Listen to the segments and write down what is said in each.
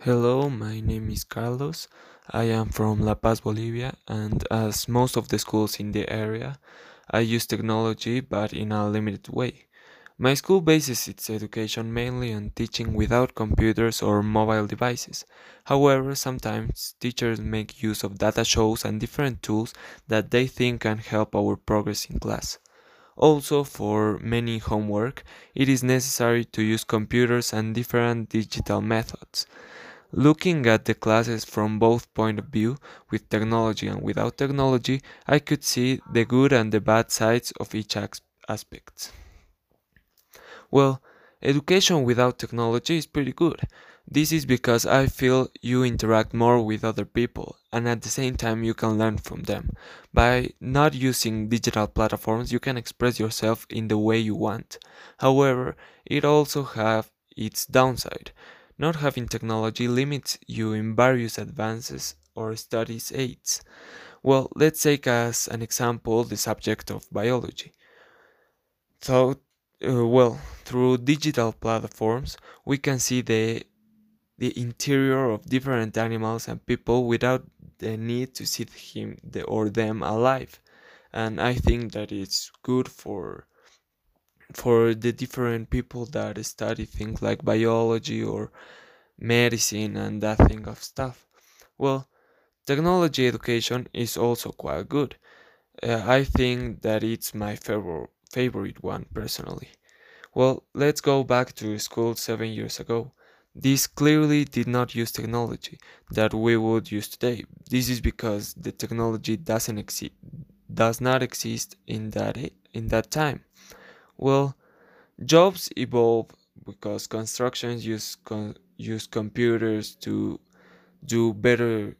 Hello, my name is Carlos. I am from La Paz, Bolivia, and as most of the schools in the area, I use technology but in a limited way. My school bases its education mainly on teaching without computers or mobile devices. However, sometimes teachers make use of data shows and different tools that they think can help our progress in class. Also, for many homework, it is necessary to use computers and different digital methods. Looking at the classes from both point of view, with technology and without technology, I could see the good and the bad sides of each aspect. Well, education without technology is pretty good. This is because I feel you interact more with other people and at the same time you can learn from them. By not using digital platforms, you can express yourself in the way you want. However, it also have its downside. Not having technology limits you in various advances or studies aids. Well, let's take as an example the subject of biology. So, uh, well, through digital platforms, we can see the the interior of different animals and people without the need to see him or them alive. And I think that it's good for for the different people that study things like biology or medicine and that thing of stuff. Well, technology education is also quite good. Uh, I think that it's my favorite favorite one personally. Well, let's go back to school seven years ago. This clearly did not use technology that we would use today. This is because the technology doesn't exist does not exist in that in that time. Well, jobs evolve because constructions use con- use computers to do better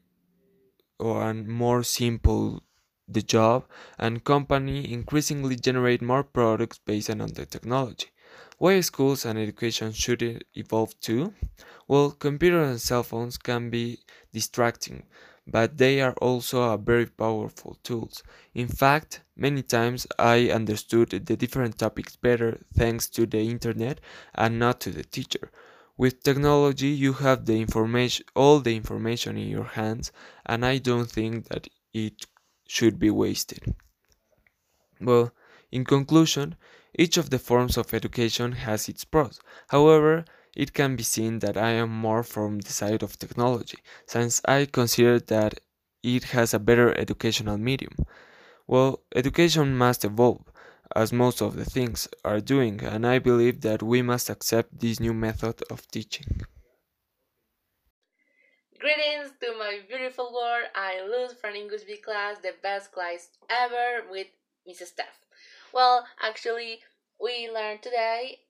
or more simple the job and company increasingly generate more products based on the technology. Why schools and education should evolve too? Well, computers and cell phones can be distracting, but they are also a very powerful tools. In fact, many times I understood the different topics better thanks to the internet and not to the teacher. With technology, you have the information, all the information in your hands, and I don't think that it should be wasted. Well, in conclusion, each of the forms of education has its pros. However, it can be seen that I am more from the side of technology, since I consider that it has a better educational medium. Well, education must evolve, as most of the things are doing, and I believe that we must accept this new method of teaching. Greetings to my beautiful world. I lose from English B class, the best class ever with Mrs. Steph. Well, actually, we learned today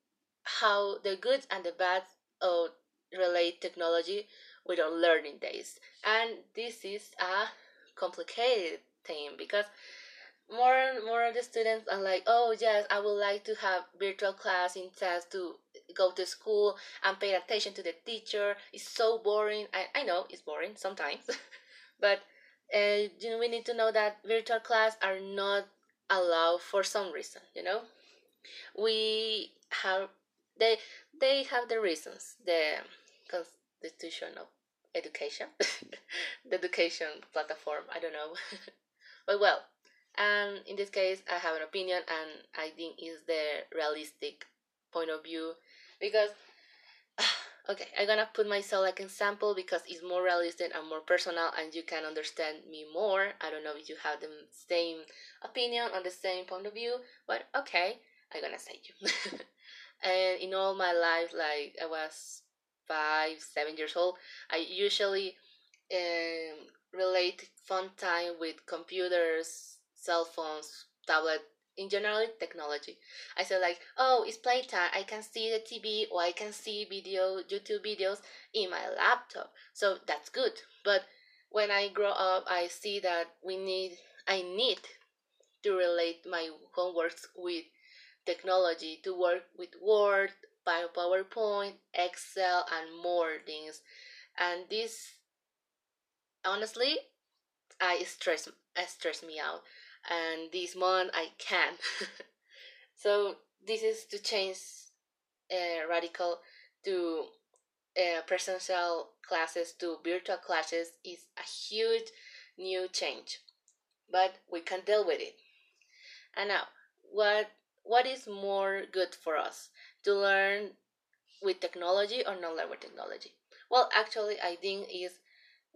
how the good and the bad of relate technology with our learning days. And this is a complicated thing because more and more of the students are like, oh yes, I would like to have virtual class instead to go to school and pay attention to the teacher. It's so boring. I, I know it's boring sometimes, but uh, you know, we need to know that virtual class are not allowed for some reason. You know, we have they they have the reasons. The constitution of education, the education platform. I don't know, but well and in this case, I have an opinion, and I think is the realistic point of view because okay i'm gonna put myself like an example because it's more realistic and more personal and you can understand me more. I don't know if you have the same opinion on the same point of view but okay i'm gonna say you. And in all my life like i was five seven years old i usually um, relate fun time with computers cell phones, tablet, in general technology. I said like, oh, it's playtime. I can see the TV or I can see video, YouTube videos in my laptop. So that's good. But when I grow up, I see that we need, I need to relate my homeworks with technology to work with Word, PowerPoint, Excel, and more things. And this, honestly, I stress, I stress me out and this month I can. so this is to change uh, radical to uh, presential classes to virtual classes is a huge new change, but we can deal with it. And now, what what is more good for us to learn with technology or not learn with technology? Well, actually, I think is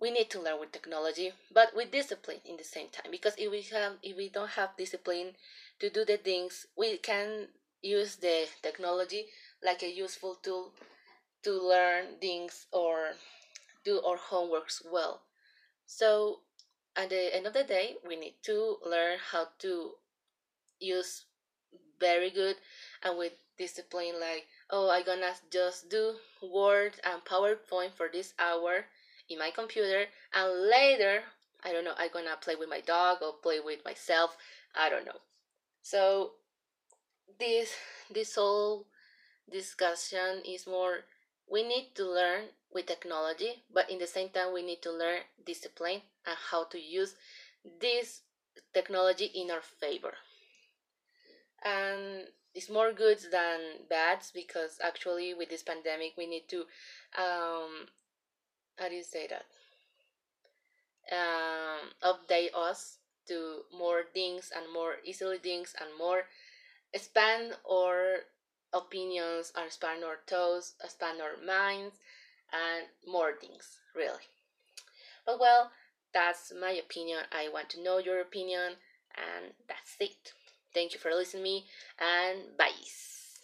we need to learn with technology, but with discipline in the same time. Because if we have if we don't have discipline to do the things, we can use the technology like a useful tool to learn things or do our homeworks well. So at the end of the day, we need to learn how to use very good and with discipline like oh i'm gonna just do word and powerpoint for this hour in my computer and later i don't know i'm gonna play with my dog or play with myself i don't know. So this this whole discussion is more we need to learn with technology but in the same time we need to learn discipline and how to use this technology in our favor. And it's more goods than bads because actually with this pandemic we need to um how do you say that um update us to more things and more easily things and more expand our opinions and expand our thoughts expand our minds and more things really. But well that's my opinion. I want to know your opinion and that's it. Thank you for listening me and bye.